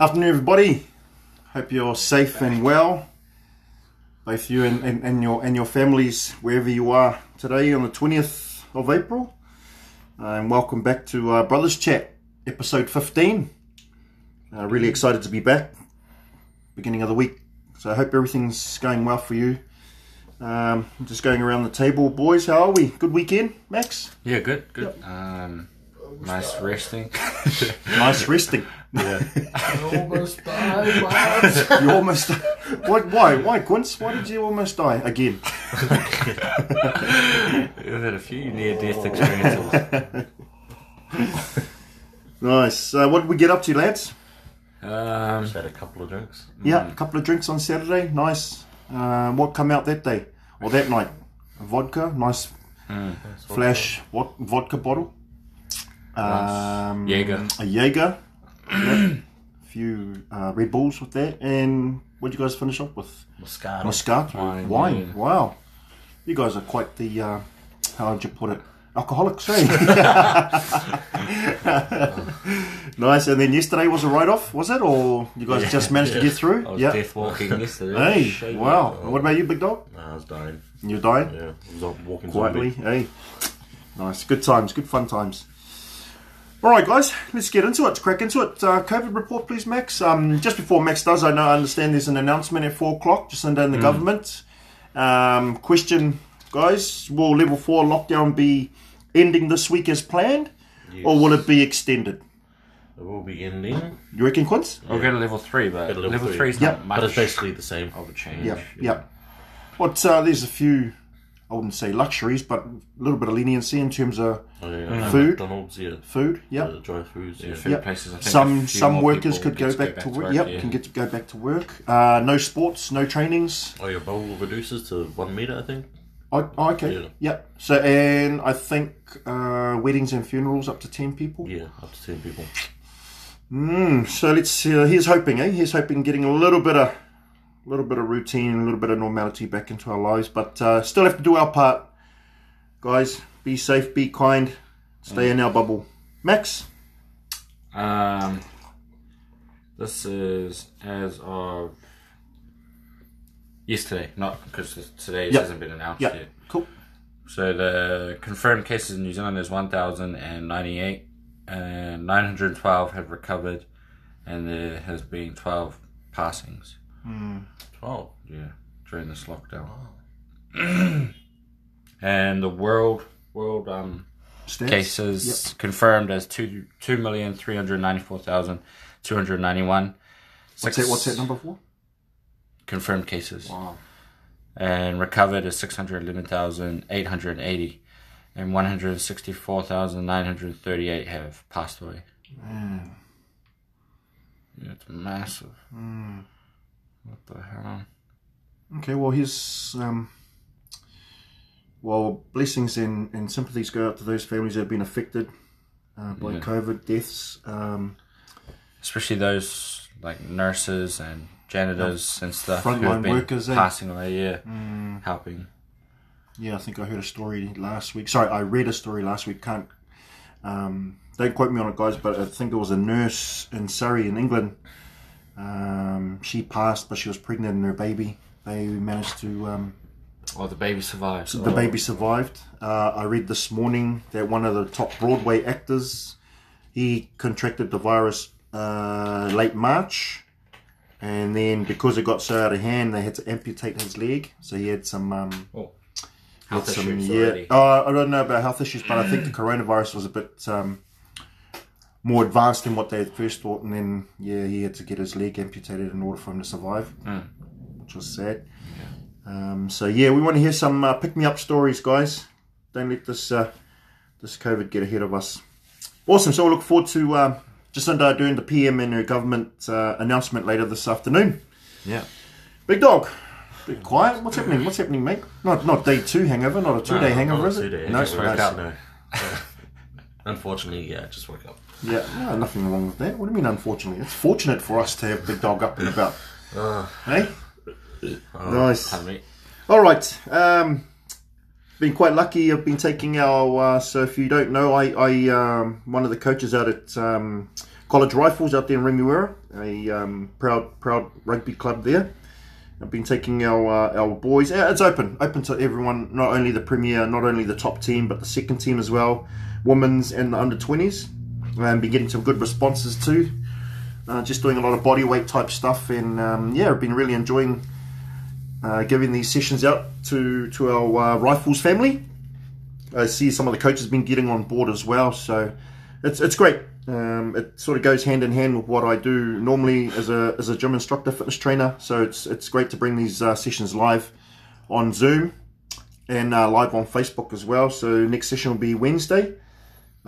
Afternoon, everybody. Hope you're safe and well, both you and, and, and your and your families, wherever you are today on the twentieth of April. And welcome back to uh, Brothers Chat, episode fifteen. Uh, really excited to be back, beginning of the week. So I hope everything's going well for you. Um, just going around the table, boys. How are we? Good weekend, Max. Yeah, good, good. Um, nice resting. Nice resting. Yeah. I almost died, lads. You almost. Why? Why? Why, Quince? Why did you almost die again? We've had a few near-death experiences. Nice. Uh, what did we get up to, lads? Um, Just had a couple of drinks. Yeah, a couple of drinks on Saturday. Nice. Um, what come out that day or that night? Vodka. Nice flash what, vodka bottle. Um, Jaeger. A Jaeger. Yeah. A few uh, Red Bulls with that. And what did you guys finish up with? Moscato. Moscato. Wine, Wine. yeah. Wow. You guys are quite the, uh, how would you put it? Alcoholics, eh? nice. And then yesterday was a write off, was it? Or you guys just managed to get through? I was yeah. death walking yesterday. Hey, wow. What about you, big dog? Nah, I was dying. You're dying? Yeah, I was walking Quietly, zombie. hey. Nice. Good times, good fun times. All right, guys, let's get into it. Crack into it. Uh, COVID report, please, Max. Um, just before Max does, I know I understand there's an announcement at four o'clock just under in the government. Um, question, guys: Will level four lockdown be ending this week as planned, or will it be extended? It will be ending, You reckon, Quince? We'll go to level three, but level level three. three is Yep. not much but it's basically the same. of a change. Yeah, yeah. What? Uh, there's a few. I wouldn't say luxuries, but a little bit of leniency in terms of Oh, yeah. Food. McDonald's, yeah. food. Yeah. The dry foods, yeah. Food Yep. places. I think some some workers could go get back, to work. Yep, yeah. can get to go back to work. Uh, no sports, no trainings. Oh, your bowl reduces to one meter, I think. Oh, oh, okay. Yeah. Yep. So and I think uh, weddings and funerals up to ten people. Yeah, up to ten people. Mm, so let's. Uh, here's hoping, eh? Here's hoping getting a little bit of, little bit of routine, a little bit of normality back into our lives, but uh, still have to do our part, guys. Be safe, be kind, stay in our bubble. Max. Um, this is as of yesterday, not because today Yep. hasn't been announced Yep. yet. Cool. So the confirmed cases in New Zealand is 1,098, and 912 have recovered, and there has been 12 passings. Twelve. Yeah, during this lockdown. and the world world um Stats. cases confirmed as two two million three hundred ninety four thousand two hundred ninety one. What's that? What's that number for? Confirmed cases. Wow. And recovered is six hundred eleven thousand eight hundred eighty. And one hundred sixty four thousand nine hundred thirty eight have passed away. Man. Yeah, it's massive. What the hell? Okay, well, here's um, well, blessings and, and sympathies go out to those families that have been affected uh, by Yeah. COVID deaths. Um, Especially those like nurses and janitors and stuff who Frontline have been workers, eh? passing away. Yeah, helping. yeah, I think I heard a story last week. Sorry, I read a story last week. Can't um, don't quote me on it, guys, but I think it was a nurse in Surrey, in England. Um, she passed, but she was pregnant and her baby. They managed to um, Oh, the baby survived. The baby survived. Uh, I read this morning that one of the top Broadway actors, he contracted the virus uh, late March, and then because it got so out of hand, they had to amputate his leg. So he had some, um, Oh, health some issues yeah. already. Oh, I don't know about health issues, but I think the coronavirus was a bit um, more advanced than what they had first thought, and then yeah, he had to get his leg amputated in order for him to survive, which was sad. Um, so yeah, we want to hear some uh, pick me up stories, guys. Don't let this uh, this COVID get ahead of us. Awesome. So we'll look forward to uh, Jacinda doing the PM and her government uh, announcement later this afternoon. Yeah. Big dog, bit quiet. What's happening? What's happening, mate? Not not day two hangover, not a two day hangover, is it? No, hangover, no. no. Unfortunately, yeah, just woke up. Yeah, no, nothing wrong with that. What do you mean, unfortunately? It's fortunate for us to have Big Dog up and about. hey? nice. Pardon me. All right. Um, been quite lucky. I've been taking our. Uh, so if you don't know, I, I um, one of the coaches out at um, College Rifles out there in Remuera, a um, proud proud rugby club there. I've been taking our uh, our boys. Yeah, it's open, open to everyone. Not only the premier, not only the top team, but the second team as well, women's and the under twenties. And been getting some good responses too. Uh, just doing a lot of body weight type stuff, and um, yeah, I've been really enjoying uh, giving these sessions out to to our uh, rifles family. I see some of the coaches been getting on board as well, so it's it's great. Um, it sort of goes hand in hand with what I do normally as a as a gym instructor, fitness trainer. So it's it's great to bring these uh, sessions live on Zoom and uh, live on Facebook as well. So next session will be Wednesday,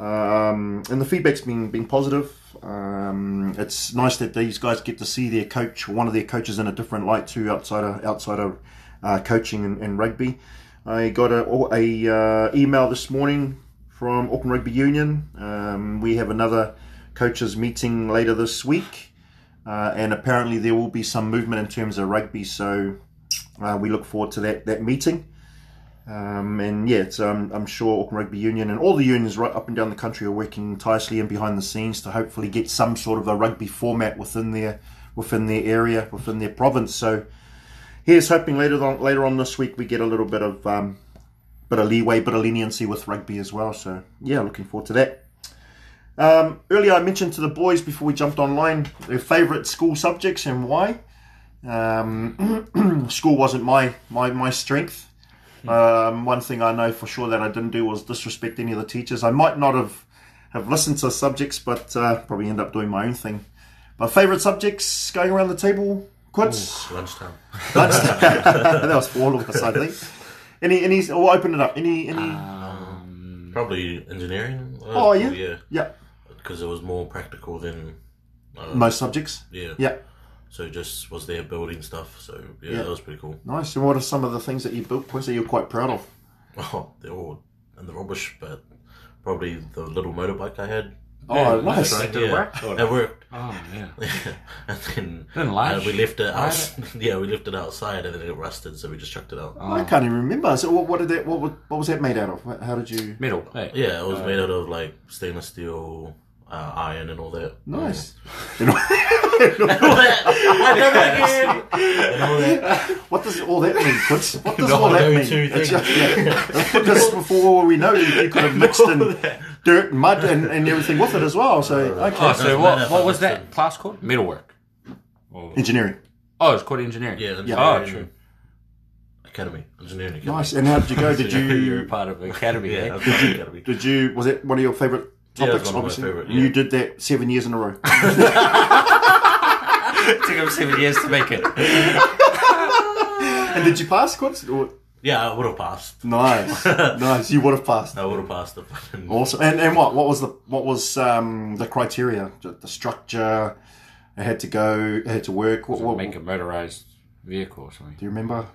um, and the feedback's been been positive. Um, it's nice that these guys get to see their coach, one of their coaches, in a different light too, outside of outside of uh, coaching and, and rugby. I got a, a uh, email this morning from Auckland Rugby Union. Um, we have another coaches meeting later this week, uh, and apparently there will be some movement in terms of rugby. So uh, we look forward to that that meeting. Um, and yeah, it's, um, I'm sure Auckland Rugby Union and all the unions right up and down the country are working tirelessly and behind the scenes to hopefully get some sort of a rugby format within their within their area, within their province. So here's hoping later on later on this week we get a little bit of um, bit of leeway, bit of leniency with rugby as well. So yeah, looking forward to that. Um, earlier I mentioned to the boys before we jumped online their favourite school subjects and why. Um, school wasn't my my my strength. Um, one thing I know for sure that I didn't do was disrespect any of the teachers. I might not have have listened to subjects, but uh, probably end up doing my own thing. My favourite subjects going around the table, quits. Lunchtime. Lunch- that was for all of us, I think. Any, any, we'll open it up. Any, any. Um, Probably engineering. Uh, oh yeah, Yeah. yeah. Because it was more practical than. Uh, Most subjects. yeah. Yeah, So just was there building stuff. So yeah, Yeah. that was pretty cool. nice. And what are some of the things that you built, points that you're quite proud of? Oh, they're all in the rubbish, but probably the little motorbike I had. Oh, nice. Right, Did it yeah. work? It worked. oh yeah. and then Didn't uh, we left it Ride out. Yeah, we left it outside, and then it rusted, so we just chucked it out. I can't even remember. So what, what did that? What, was- what was that made out of? How did you? Metal. Hey. Yeah, it was made out of like stainless steel, uh, iron, and all that. Nice. And all that. What does all that mean, Quincy? What does No, all that mean? two It's things. just- yeah. Because before we know, you, you could have mixed in dirt and mud and, and everything with it as well. So okay, Oh, so what, what was that class called? Metalwork. Or- engineering. Oh, it's called engineering. Yeah, Yeah. Oh, true. Academy, engineering academy. Nice. And how did you go? Did You're you? part of academy, Yeah, eh? I was part of the academy. Did you? Was it one of your favourite Yeah, it was topics? of my favourite, And you did that seven years in a row. It took him seven years to make it. and did you pass? Or- Yeah, I would have passed. Nice, nice. You would have passed. I would have passed it. Awesome. And and what? What was the what was um, the criteria? The, the structure. It had to go. It had to work. What, what, Make a motorized vehicle or something. do you remember?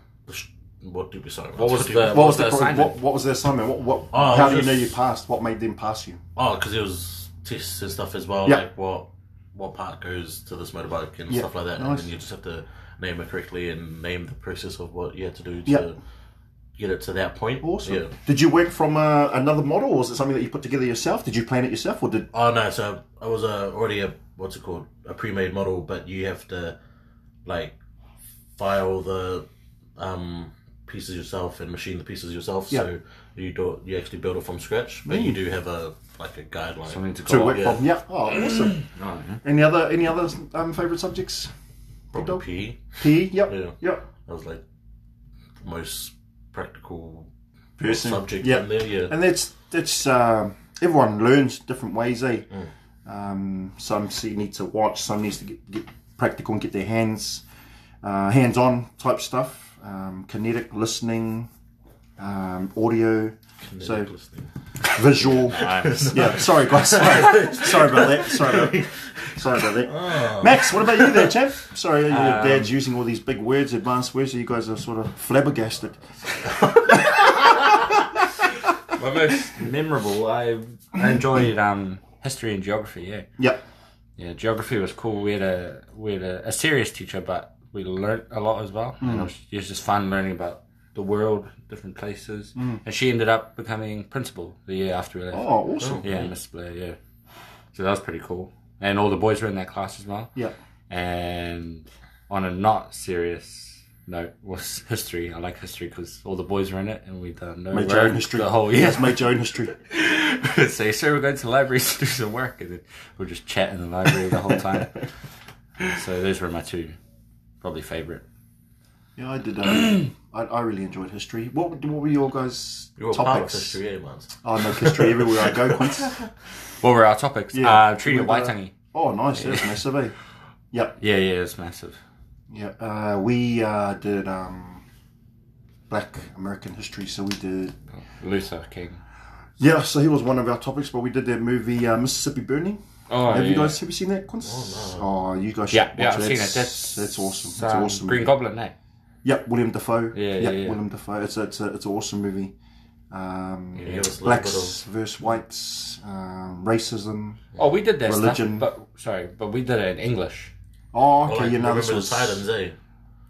What did we say? What was the- What was the, the assignment? what, what was the assignment? What, what Oh, how do you know you passed? What made them pass you? Oh, because it was tests and stuff as well. Yeah. Like what what part goes to this motorbike and Yeah, stuff like that, nice. and then you just have to name it correctly and name the process of what you had to do to Yeah. get it to that point. Awesome. Yeah. Did you work from uh, another model, or was it something that you put together yourself? Did you plan it yourself, or did? Oh no, so I was uh, already a what's it called a pre-made model, but you have to like file the um, pieces yourself and machine the pieces yourself. Yeah. So you do you actually build it from scratch, but you do have a like a guideline. Something to To go work off. from? Yeah. Oh, awesome. Oh, yeah. any other any other um, favorite subjects? Probably PE. PE. Yep. Yeah. Yep. That was like the most practical Person. subject Yeah. in there. Yeah. And that's that's um, everyone learns different ways, eh? Um, some see need to watch, some needs to get, get practical and get their hands uh, hands on type stuff, um, kinetic listening, um, audio, so listening. visual. Nice. Yeah, sorry guys, sorry, sorry about that. Sorry about that. Sorry about that. Max, what about you there, chap? Sorry, your dad's using all these big words, advanced words, so you guys are sort of flabbergasted. My most memorable, I, I enjoyed um, history and geography, yeah. Yep. Yeah, geography was cool. We had a we had a, a serious teacher, but we learnt a lot as well. And it was, it was just fun learning about the world, different places. Mm. And she ended up becoming principal the year after we left. Oh, awesome. Yeah, Miss Blair. Yeah, so that was pretty cool. and all the boys were in that class as well. Yeah. And on a not serious note was history. I like history because all the boys were in it, and we done no Made your own history. the whole Yes, year. made your own history. Say, sir, we're going to the library to do some work, and then we'll just chat in the library the whole time. so those were my two, probably favorite. Yeah, I did. Um, I, I really enjoyed history. What, what were your guys' You're a part of topics? history, eh, man? Oh, no, history everywhere I go. Quince. What were our topics? Yeah. Uh, Treaty of Remember- Waitangi. Oh, nice. That's massive, eh? Yep. Yeah, yeah, it's massive. Yeah. Uh, we uh, did um, Black American history, so we did. Luther King. Yeah, so he was one of our topics, but we did that movie uh, Mississippi Burning. Oh, have you guys have you seen that? Quince? Oh, Oh, you guys should Yeah, watch yeah, I've it. seen it. That's, That's that's awesome. It's um, awesome. Green movie. Goblin, eh? Yep, William Dafoe. Yeah, Yep, yeah, yeah. William Dafoe. It's a, it's a, it's an awesome movie. Um, You give us a little blacks versus whites, um, racism. Oh, we did that Religion. stuff, but sorry, but we did it in English. Oh, bit okay, of. you know remember this was. Titans, eh?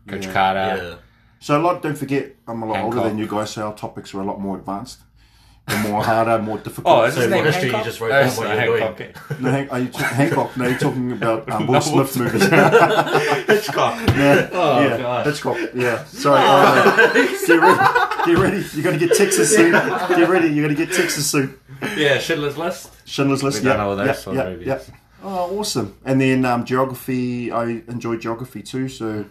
Coach Yeah. Carter. yeah. So a lot. Don't forget, I'm a lot older than you guys, so our topics are a lot more advanced, They're more harder, more difficult. Oh, is So his what name history you just wrote No, down it's what not you're Hancock. doing. no, Hank, are you talking, Hancock? No, you're talking about um, Will No, Smith movies. Hitchcock. yeah, Oh, yeah, gosh. Hitchcock. Yeah, sorry. uh, get ready. Get ready. You're gonna get Texas soon. Get ready. You're gonna get Texas soon. Yeah, Schindler's List. Schindler's List. We've Yeah, done all those yeah, sort yeah, of movies. yeah. Oh, awesome. And then um, geography. I enjoyed geography too. So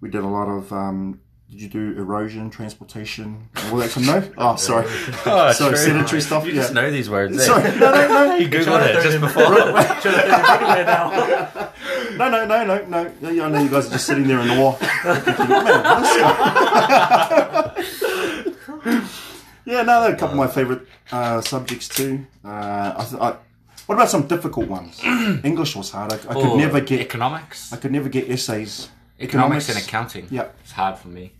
we did a lot of. Um, did you do erosion, transportation, all that? Kind of, no. Oh, sorry. Oh, so true. sedentary stuff. You yeah. just know these words. eh? Sorry. No, no, no. You googled it just before. No, no, no, no, no. Yeah, I know you guys are just sitting there in awe. Thinking, Man, this guy." yeah, no, they're a couple of my favourite uh, subjects too. Uh, I, I, what about some difficult ones? English was hard. I, I could never get. economics. I could never get essays. Economics and accounting. Yeah, It's hard for me.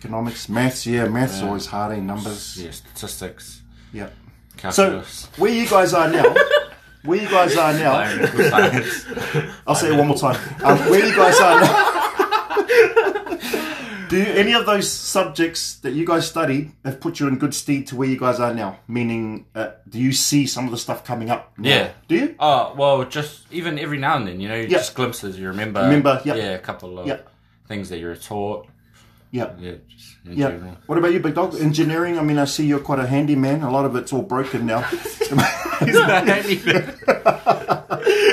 Economics, maths. Yeah, maths always hard. Eh? Numbers. Yeah, statistics, Yeah. So where you guys are now? Where you guys are now? I'll say it one more time. Um, where you guys are now? Do you, any of those subjects that you guys studied have put you in good stead to where you guys are now? Meaning, uh, do you see some of the stuff coming up? now? Yeah. Do you? Oh well, just even every now and then, you know, just glimpses. You remember, Remember, yeah. yeah, a couple of Yeah. things that you were taught. Yeah. Yeah, Yeah. What about you, Big Dog? Engineering? I mean, I see you're quite a handy man. A lot of it's all broken now. He's not anything.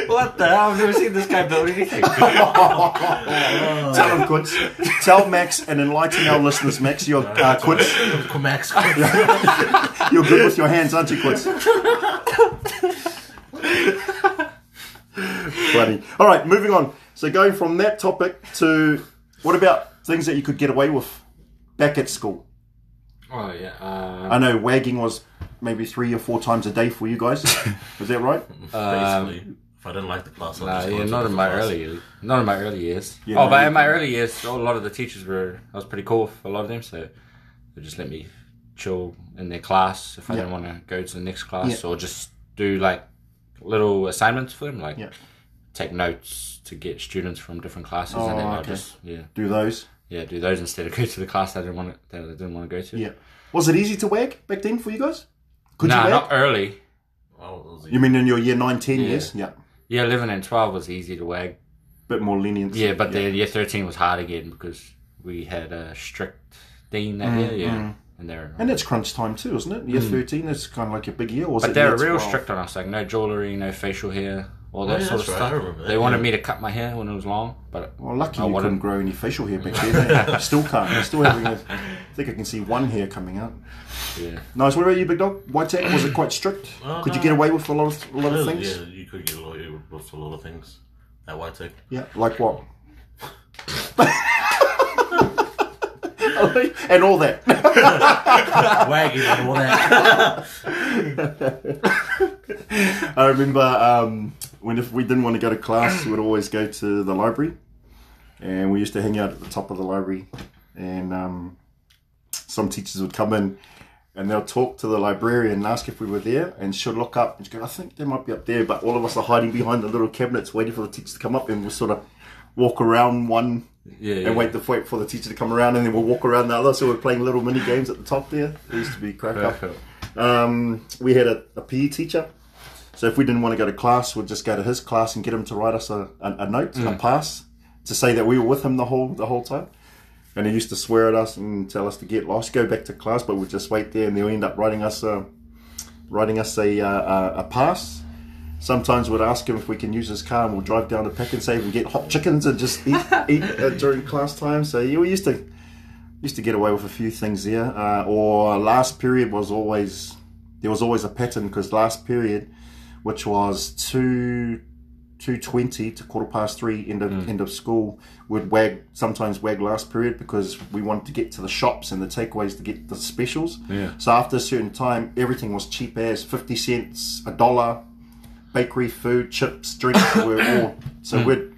what the hell? I've never seen this guy build anything. Tell him, Quince. Tell Max and enlighten our listeners, Max. You're uh, Quince. Max. You're good with your hands, aren't you, Quince? Funny. All right, moving on. So going from that topic to what about things that you could get away with back at school? oh yeah. Uh, I know wagging was maybe three or four times a day for you guys. Was that right? Basically, if I didn't like the class, I'd Nah, just yeah, not in my different early years. Not in my early years. Yeah, oh, no, but in my can- early years, a lot of the teachers were. I was pretty cool with a lot of them, so they just let me chill in their class if I Yeah. didn't want to go to the next class, Yeah. or just do like little assignments for them, like Yeah. take notes to get students from different classes, Oh, and then I'll okay. just yeah Do those? Yeah do those instead of go to the class that I didn't want to, that I didn't want to go to. Yeah. Was it easy to wag back then for you guys? Could nah, you wag? not early. Oh, You mean in your year 9, 10 Yeah. years? Yeah. Year eleven and twelve was easy to wag. Bit more lenient. Yeah, but the year thirteen was hard again because we had a strict dean that mm, year. Yeah, mm. and they're And it's crunch time too, isn't it? Year mm. 13, that's kind of like your big year. Was but it they're year real 12? strict on us. Like no jewelry, no facial hair, all that yeah, sort of that's right, I stuff. remember that, they wanted yeah. me to cut my hair when it was long, but Well, lucky I you wanted- couldn't grow any facial hair back then. eh? Still can't. You're still having a, I think I can see one hair coming out. yeah. Nice. What about you, Big Dog? White Tech, was it quite strict? Oh, Could you get away with a lot of, a lot of things? Yeah, you could get away with a lot of things at White Tech. Yeah. Like what? and all that. Wagging and all that. I remember um, when if we didn't want to go to class, we would always go to the library, and we used to hang out at the top of the library, and um, some teachers would come in. And they'll talk to the librarian and ask if we were there, and she'll look up and she'll go, "I think they might be up there," but all of us are hiding behind the little cabinets, waiting for the teacher to come up, and we'll sort of walk around one Yeah, yeah. and wait to wait for the teacher to come around, and then we'll walk around the other. So we're playing little mini games at the top there. It used to be crack up. Um, we had a, a PE teacher. So if we didn't want to go to class, we'd just go to his class and get him to write us a, a, a note, a pass, to say that we were with him the whole the whole time. And he used to swear at us and tell us to get lost, go back to class, but we'd just wait there, and they'll end up writing us a writing us a a, a pass. Sometimes we'd ask him if we can use his car, and we'll drive down to Pak'nSave and get hot chickens and just eat, eat uh, during class time. So yeah, we used to used to get away with a few things there. Uh, or last period was always there was always a pattern because last period, which was two two twenty to quarter past three end of mm. end of school, would wag sometimes wag last period because we wanted to get to the shops and the takeaways to get the specials. Yeah. So after a certain time, everything was cheap as fifty cents, a dollar, bakery food, chips, drinks were all. So mm. we'd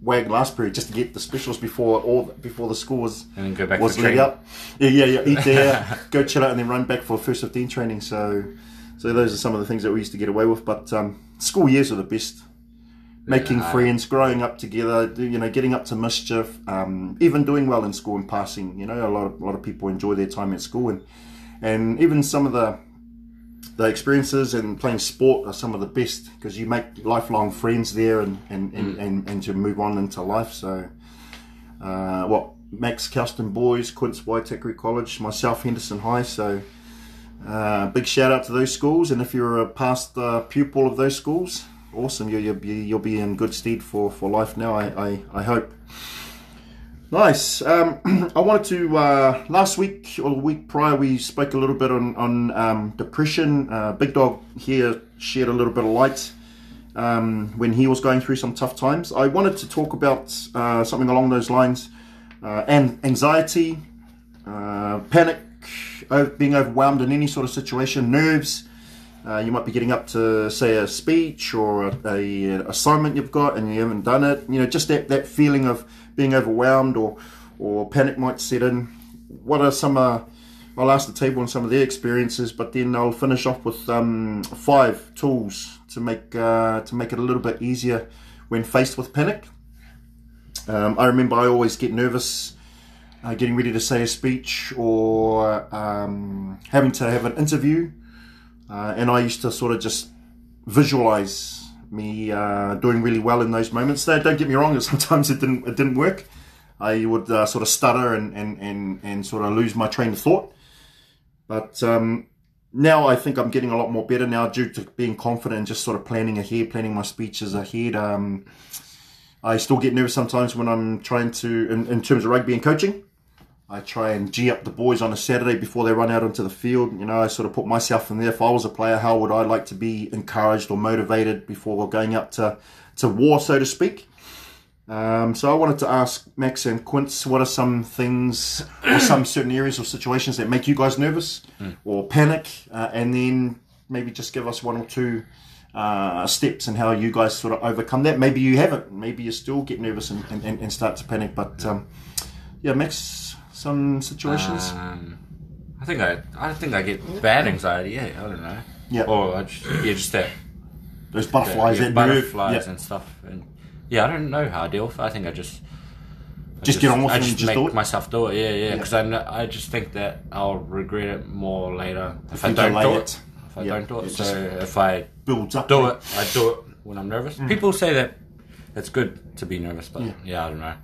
wag last period just to get the specials before all before the school was And then go back was training. up. Yeah, yeah, yeah. Eat there, go chill out, and then run back for first fifteen training. So, so those are some of the things that we used to get away with. But um, school years are the best. Making Yeah. friends, growing up together, you know, getting up to mischief, um, even doing well in school and passing. You know, a lot of a lot of people enjoy their time at school, and and even some of the the experiences and playing sport are some of the best because you make lifelong friends there and and, and, and, and to move on into life. So, uh, what Max Kelston Boys, Quince Waitakere College, myself Henderson High. So, uh, big shout out to those schools. And if you're a past uh, pupil of those schools, awesome. You, you'll be you'll be in good stead for, for life now. I, I, I hope. Nice. Um, I wanted to uh, last week or the week prior we spoke a little bit on on um, depression. Uh, Big Dog here shared a little bit of light um, when he was going through some tough times. I wanted to talk about uh, something along those lines uh, and anxiety, uh, panic, being overwhelmed in any sort of situation, nerves. Uh, you might be getting up to say a speech or a, a assignment you've got and you haven't done it. You know, just that, that feeling of being overwhelmed or or panic might set in. What are some? Uh, I'll ask the table on some of their experiences, but then I'll finish off with um, five tools to make uh, to make it a little bit easier when faced with panic. Um, I remember I always get nervous uh, getting ready to say a speech or um, having to have an interview, uh, and I used to sort of just visualize me uh, doing really well in those moments. Now, don't get me wrong; sometimes it didn't it didn't work. I would uh, sort of stutter and, and, and, and sort of lose my train of thought. But um, now I think I'm getting a lot more better now due to being confident and just sort of planning ahead, planning my speeches ahead. Um, I still get nervous sometimes when I'm trying to, in, in terms of rugby and coaching. I try and G up the boys on a Saturday before they run out onto the field. You know, I sort of put myself in there. If I was a player, how would I like to be encouraged or motivated before going up to, to war, so to speak? Um, so I wanted to ask Max and Quince, what are some things or some certain areas or situations that make you guys nervous or panic? Uh, and then maybe just give us one or two uh, steps and how you guys sort of overcome that. Maybe you haven't. Maybe you still get nervous and, and, and start to panic. But um, yeah, Max, some situations. Um, I think I, I think I get bad anxiety. Yeah, I don't know. Yeah. Or I just, yeah, just that Those butterflies, yeah, that butterflies nerve. Yeah. and stuff. And yeah, I don't know how I deal with. it. I think I just I Just get on with I it and just just make myself do it. Yeah, yeah. Yeah. Because I I just think that I'll regret it more later if, I don't do it. it. If I Yeah, don't do it. so if I Builds up. do it, I do it when I'm nervous. People say that it's good to be nervous, but Yeah. yeah, I don't know.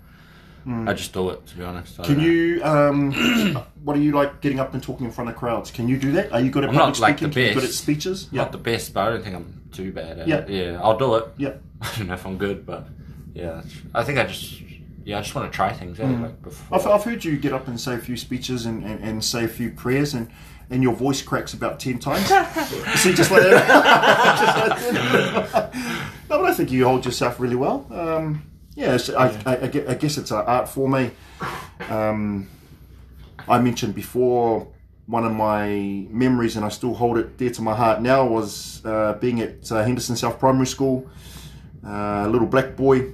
I just do it to be honest. I Can don't know. you? Um, what are you like getting up and talking in front of crowds? Can you do that? Are you good at I'm public not, like, speaking? the you good at speeches? I'm not the best, but I don't think I'm too bad at Yeah. it. Yeah, I'll do it. Yeah. I don't know if I'm good, but yeah, that's- I think I just yeah, I just want to try things out like before. I've, I've heard you get up and say a few speeches and, and, and say a few prayers and, and your voice cracks about 10 times. See, just like that. Just like that. no, but I think you hold yourself really well. Um, yeah, it's- I, I, I I guess it's an art for me. Um, I mentioned before one of my memories, and I still hold it dear to my heart now, was uh, being at uh, Henderson South Primary School, uh, a little black boy,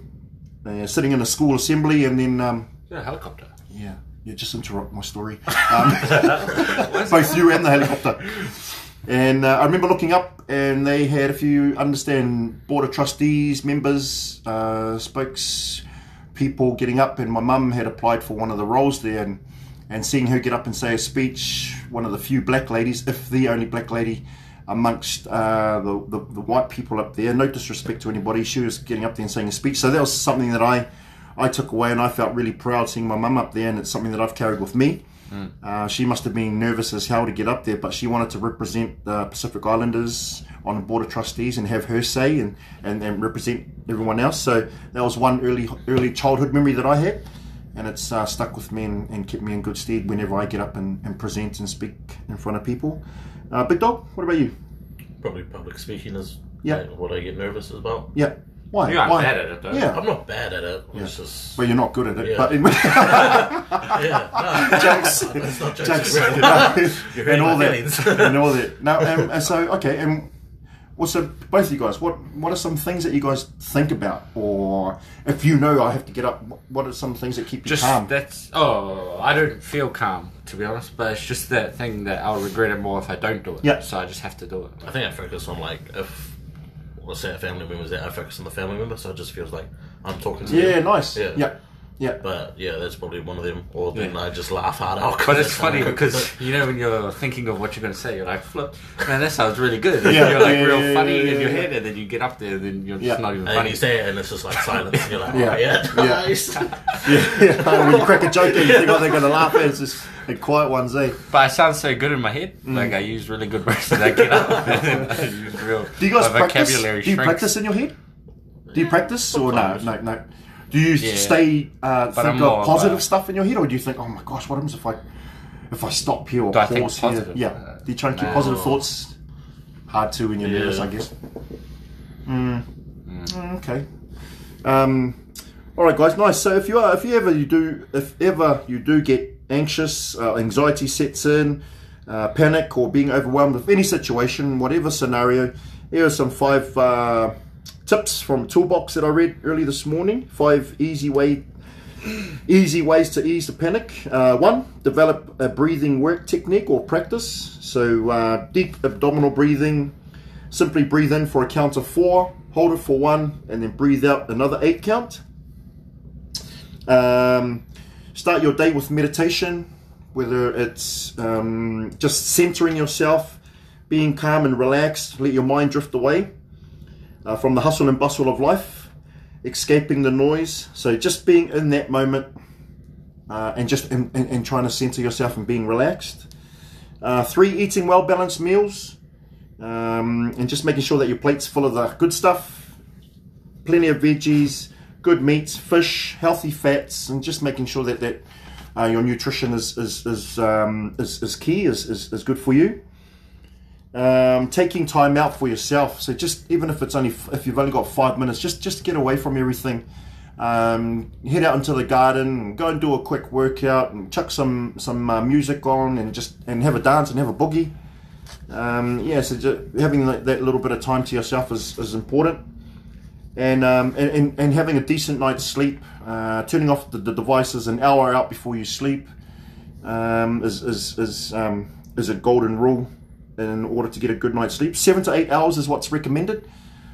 uh, sitting in a school assembly, and then um, yeah, helicopter. yeah, you just interrupt my story. Um, both you and the helicopter. And uh, I remember looking up, and they had a few understand board of trustees members, uh, spokes people getting up, and my mum had applied for one of the roles there, and and seeing her get up and say a speech, one of the few black ladies, if the only black lady, amongst uh, the, the the white people up there. No disrespect to anybody. She was getting up there and saying a speech. So that was something that I I took away, and I felt really proud seeing my mum up there, and it's something that I've carried with me. Uh, she must have been nervous as hell to get up there, but she wanted to represent the Pacific Islanders on the board of trustees and have her say and, and, and represent everyone else. So that was one early early childhood memory that I had, and it's uh, stuck with me and, and kept me in good stead whenever I get up and, and present and speak in front of people. Uh, Big Dog, what about you? Probably public speaking is Yeah. what I get nervous about. Yeah, why? You aren't why? bad at it, though. Yeah, I'm not bad at it. It's just well, you're not good at it, Yeah. but in, yeah, no, jokes. it's not jokes. Jokes. Really. No. You're and all my that, and all that. Now, um, and so okay, and well, so both of you guys, what what are some things that you guys think about, or if you know I have to get up, what are some things that keep you Just calm? that's oh, I don't feel calm to be honest, but it's just that thing that I'll regret it more if I don't do it. Yeah. So I just have to do it. I think I focus on like if let's say a family member's there, I focus on the family member, so it just feels like I'm talking to yeah, them. nice. Yeah. Yeah, yeah, But yeah, that's probably one of them. Or then Yeah. I just laugh hard out. But it's funny how because cope you know when you're thinking of what you're going to say, you're like, "Flip, man, that sounds really good." Yeah, you're like yeah, real yeah, funny yeah, in your yeah. head, and then you get up there, and then you're Yeah. just not even it. and funny. you say it, and it's just like silence. And you're like, Yeah. oh, yeah, Yeah. nice. yeah. yeah. when you crack a joke, and you think oh, they're going to laugh at it's just a quiet ones, eh? But I sound so good in my head. Mm. Like I use really good words and I get up I use real. Do you guys practice? vocabulary Do you shrinks. practice in your head? Do you practice or no? No, no. Do you Yeah. stay uh, I'm think of positive stuff in your head, or do you think, oh my gosh, what happens if I if I stop here or Do I think pause here? Yeah. Do you try and keep no. positive thoughts? Hard to when you're nervous, I guess. Mm. Mm, okay. Um, all right, guys. Nice. So if you are, if you ever you do, if ever you do get anxious, uh, anxiety sets in, uh, panic, or being overwhelmed with any situation, whatever scenario, here are some five uh, tips from Toolbox that I read early this morning. Five easy way. Easy ways to ease the panic. Uh, one, develop a breathing work technique or practice. So, uh, deep abdominal breathing, Simply breathe in for a count of four, hold it for one, and then breathe out another eight count. Um, start your day with meditation, whether it's um, just centering yourself, being calm and relaxed, let your mind drift away uh, from the hustle and bustle of life, escaping the noise. So just being in that moment uh, and just and, and, and trying to center yourself and being relaxed. Uh, three, eating well balanced meals um, and just making sure that your plate's full of the good stuff, plenty of veggies, good meats, fish, healthy fats, and just making sure that that uh, your nutrition is is is, um, is, is key, is, is, is good for you. Um, taking time out for yourself, so just even if it's only if you've only got five minutes, just just get away from everything. Um, head out into the garden, go and do a quick workout, and chuck some some uh, music on, and just and have a dance and have a boogie. Um, yeah, so just having that, little bit of time to yourself is, is important, and, um, and, and and having a decent night's sleep, uh, turning off the, the devices an hour out before you sleep, um, is is is, um, is a golden rule in order to get a good night's sleep. Seven to eight hours is what's recommended.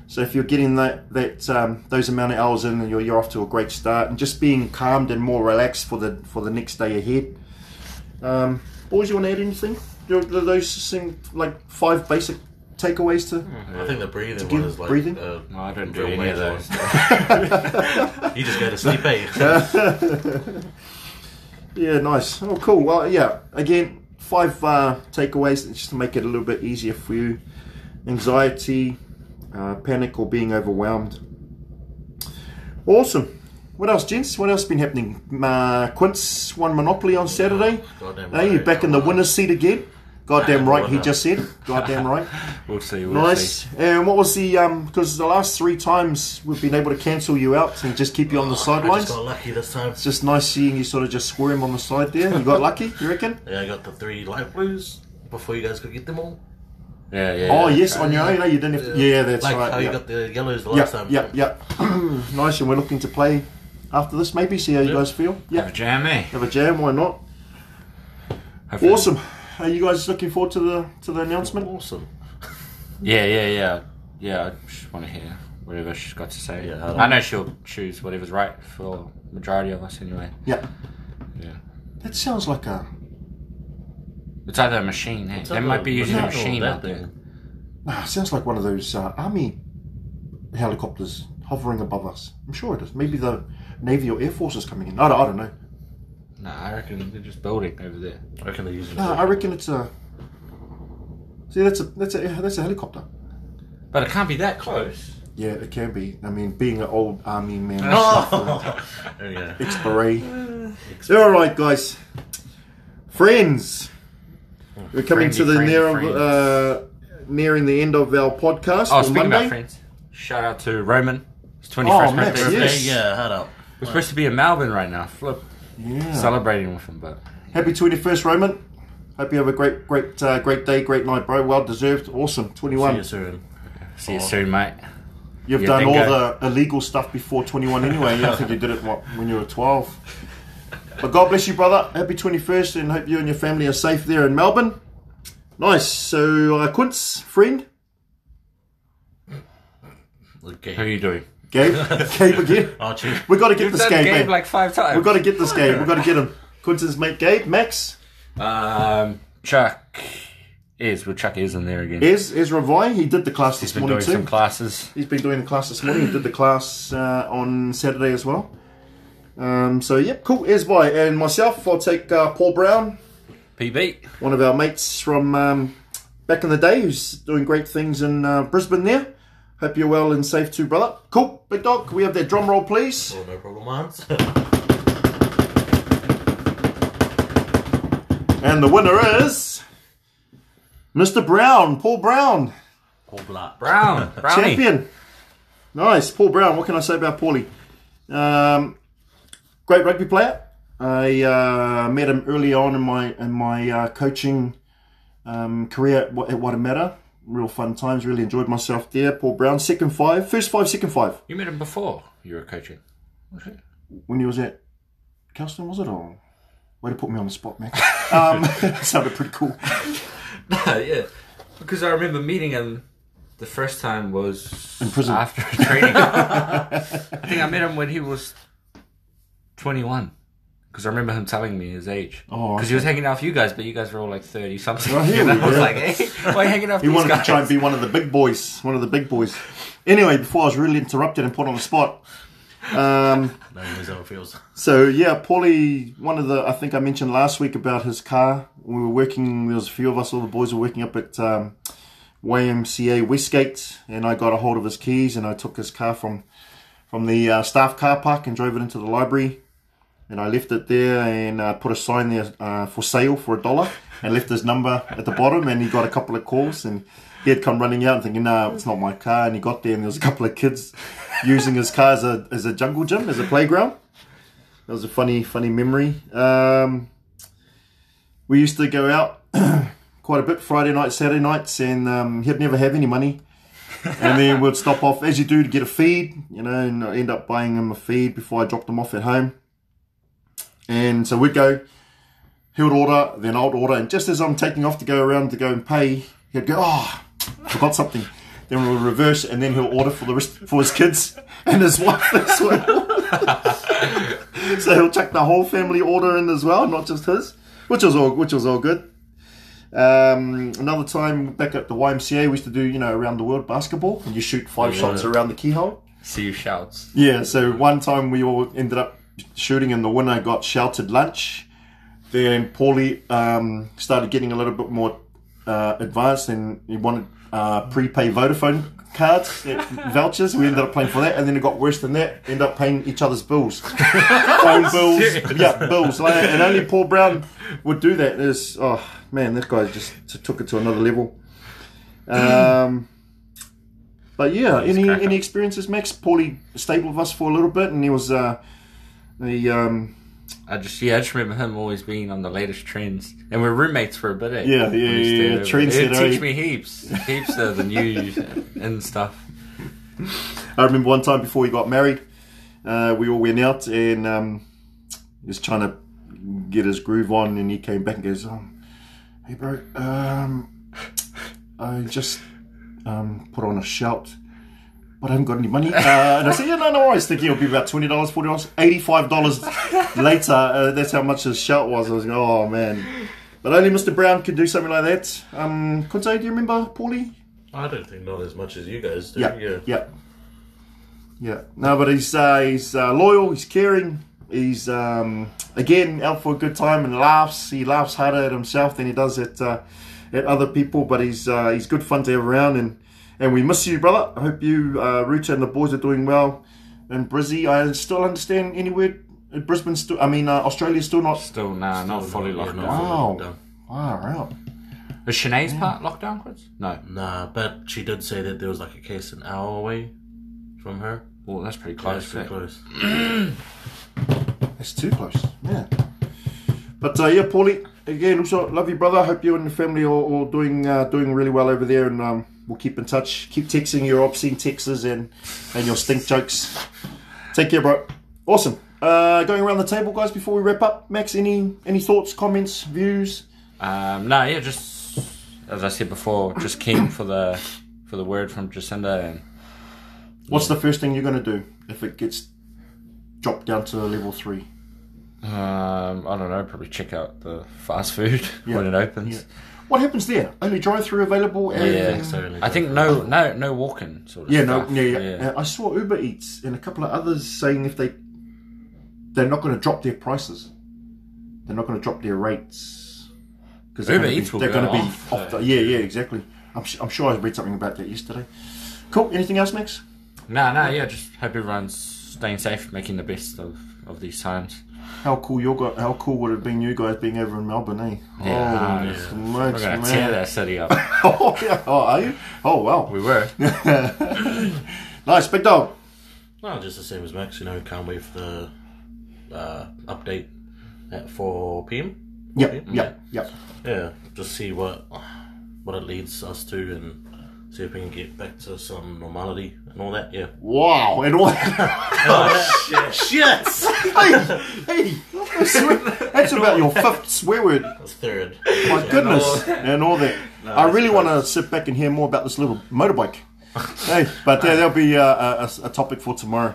So if you're getting that that um, those amount of hours in, you're, you're off to a great start, and just being calmed and more relaxed for the for the next day ahead. Um, boys, you want to add anything? Do, do those seem like five basic takeaways to? I think the breathing one is like breathing? Uh, No, I don't do any of those. you just go to sleep, eh? Yeah, nice. Oh, cool. Well, yeah. Again, five uh, takeaways just to make it a little bit easier for you: anxiety, uh, panic, or being overwhelmed. Awesome. What else, gents? What else been happening? Uh, Quince won Monopoly on Saturday. Goddamn Hey, you right. back in the winner's seat again? Goddamn Yeah, right, he just said. Goddamn right. We'll see. We'll Nice. see. And what was the um? Because the last three times we've been able to cancel you out and just keep you on the I sidelines. just got lucky this time. It's just nice seeing you sort of just squirm on the side there. You got lucky, you reckon? Yeah, I got the three light blues before you guys could get them all. Yeah, yeah. Oh yeah. yes, on your own. eh? You didn't have to. Yeah, that's like right. how yeah. you got the yellows the last yeah, time. yeah, yeah. nice, and we're looking to play after this. Maybe see how you guys feel. Yeah, Have a jam, eh? have a jam. Why not? Hopefully- Awesome. Are you guys looking forward to the to the announcement? Awesome. Yeah, yeah, yeah. Yeah, I just want to hear whatever she's got to say. Yeah, I I know she'll choose whatever's right for majority of us anyway. Yeah. Yeah. That sounds like a. It's either a machine, hey? It's There might be a using a machine or machine that out there. thing. Nah, sounds like one of those uh, army helicopters hovering above us. I'm sure it is. Maybe the Navy or Air Force is coming in. I don't, I don't know. Nah, I reckon they're just building over there. I reckon they're using No, I reckon it's a. See, that's a that's a that's a helicopter. But it can't be that close. Yeah, it can be. I mean, being an old army man, Oh, yeah. explorer. All right, guys, friends, we're coming to the Friendly, near of, uh, nearing the end of our podcast Oh, on speaking Monday. about friends, shout out to Roman. It's 21st Oh, Max, birthday. yes. Yeah, head up. We're supposed to be in Melbourne right now. Flip. Yeah. Celebrating with him, but Happy twenty first, Roman. Hope you have a great, great, uh, great day, great night, bro. Well deserved. Awesome. Twenty See you soon. see you soon, mate. You've Yeah, done all bingo. the illegal stuff before 21 anyway. Yeah, I think you did it what, when you were 12. But God bless you, brother. Happy 21st, and hope you and your family are safe there in Melbourne. Nice. So, uh, Quince, friend, Who are you doing? Gabe, Gabe again. Archie. We got to get You've this done Gabe. Gabe Gabe. like five times. we got to get this Gabe. We've got to get him. Quince's mate, Gabe, Max, Um, Chuck is. Well, Chuck is in there again. Ez, Ezra Vi. He did the class He's this been morning doing too. some classes. He's been doing the class this morning. He did the class uh, on Saturday as well. Um, so, yep, cool. Ez Vi. And myself, I'll take uh, Paul Brown. PB. one of our mates from um, back in the day who's doing great things in uh, Brisbane there. Hope you're well and safe too, brother. Cool. Big dog, can we have that drum roll, please? Oh, no problem, Hans. And the winner is Mr. Brown, Paul Brown, Paul Black. Brown. Brownie. champion. Nice. Paul Brown, what can I say about Paulie? Um, great rugby player. I uh, met him early on in my in my uh, coaching um, career at, Wa- at Waitemata. Real fun times. Really enjoyed myself there. Paul Brown, second five, first five, second five. You met him before you were coaching. Was it? when he was at Kelston, was it? Or way to put me on the spot, man. Um, sounded pretty cool. yeah. Because I remember meeting him the first time was In prison. after training. I think I met him when he was 21. Because I remember him telling me his age. Oh, Because he was hanging out with you guys, but you guys were all like 30 something. Oh, and I was like, hey, why hanging out with He wanted guys? to try and be one of the big boys, one of the big boys. Anyway, before I was really interrupted and put on the spot. Um, No, he how it feels. so yeah, Paulie, one of the I think I mentioned last week about his car. We were working. There was a few of us, all the boys were working up at um, YMCA Westgate, and I got a hold of his keys and I took his car from from the uh, staff car park and drove it into the library. And I left it there and uh, put a sign there uh, for sale for a dollar and left his number at the bottom. And he got a couple of calls and he had come running out and thinking, no, it's not my car. And he got there and there was a couple of kids using his car as a, as a jungle gym, as a playground. That was a funny, funny memory. Um, we used to go out quite a bit Friday nights, Saturday nights, and um, he'd never have any money. and then we'd stop off, as you do, to get a feed, you know, and I end up buying him a feed before I dropped him off at home. And so we'd go, he would order, then I'd order, and just as I'm taking off to go around to go and pay, he'd go, oh, forgot something. Then we'll reverse, and then he'll order for the rest for his kids and his wife as well. so he'll chuck the whole family order in as well, not just his, which was all which was all good. Um, another time back at the YMCA, we used to do you know around the world basketball, and you shoot five Yeah. shots around the keyhole. See you shouts. Yeah, so one time we all ended up shooting, in the winner got sheltered lunch. Then Paulie um, started getting a little bit more uh, advanced, and he wanted uh, prepaid Vodafone cards, uh, vouchers. We ended up paying for that, and then it got worse than that. Ended up paying each other's bills, phone bills, yeah, bills. Like, and only Paul Brown would do that. Is oh man, this guy just took it to another level. Um, but yeah, any any experiences, Max? Paulie stayed with us for a little bit, and he was uh, the um, I just yeah, I just remember him always being on the latest trends, and we're roommates for a bit. Eh? Yeah, yeah, he yeah, stayed yeah, over. trendsetter, It teach me heaps, heaps of the news and stuff. I remember one time before we got married, uh, we all went out and um, he was trying to get his groove on, and he came back and goes, um, "Hey, bro, um, I just um, put on a shout." But I haven't got any money. Uh, and I said, yeah, no, no worries. Thinking it'll be about $20, $40, $85 later. Uh, that's how much his shout was. I was like, oh, man. But only Mr. Brown could do something like that. Um, Quince, do you remember Paulie? I don't think not as much as you guys do. Yeah, yeah. yeah, yeah. No, but he's uh, he's uh, loyal. He's caring. He's um, again out for a good time and laughs. He laughs harder at himself than he does at uh, at other people. But he's uh, he's good fun to have around, and and we miss you, brother. I hope you, uh, Ruta, and the boys are doing well. And Brizzy, I still understand anywhere. Brisbane still. I mean, uh, Australia's still not. Still, nah, not fully Yeah, locked down. fully Wow. locked down. Far out. Is Sinead's part locked down, Chris? No. Nah, but she did say that there was like a case an hour away from her. Well, that's pretty Close, close. pretty close. It's too close. Yeah. But uh, yeah, Paulie, again, also love you, brother. Hope you and your family are all doing uh, doing really well over there, and um, we'll keep in touch. Keep texting your obscene texts and and your stink jokes. Take care, bro. Awesome. Uh, going around the table, guys. Before we wrap up, Max, any any thoughts, comments, views? Um, no, yeah, just as I said before, just keen for the for the word from Jacinda and What's the first thing you're going to do if it gets dropped down to level three? um, I don't know, probably check out the fast food Yeah, when it opens. yeah. What happens there? Only drive-through available. And, Yeah, so- I think no, no, no walking sort of Yeah, no, stuff. yeah, yeah. Uh, I saw Uber Eats and a couple of others saying if they they're not going to drop their prices, they're not going to drop their rates because Uber Eats will they're go going to be off, off. The, yeah, yeah, exactly. I'm, su- I'm sure I read something about that yesterday. Cool. Anything else, Max? No, no, yeah, just hope everyone's staying safe, making the best of, of these times. How cool your guy, How cool would it have been you guys being over in Melbourne, eh? Yeah, Holy yeah. smokes, We're gonna man. tear that city up. oh, yeah. oh, are you? Oh, wow. we were. nice, big dog. No, just the same as Max. You know, can't wait for the uh, update at 4 p.m. Yep, PM? yep, yep. Yeah, just see what what it leads us to and see if we can get back to some normality and all that. Yeah. Wow, and all oh, shit. Shit. hey, hey, that's, that's about your fifth swear word. That's third. My goodness, and all that. I really want to sit back and hear more about this little motorbike. hey, but uh, that'll be uh, a, a, a topic for tomorrow.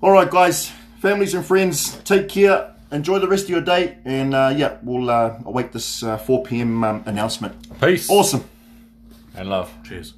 All right, guys, families and friends, take care. Enjoy the rest of your day, and uh, yeah, we'll uh, await this uh, 4 p.m. Um, announcement. Peace. Awesome. And love. Cheers.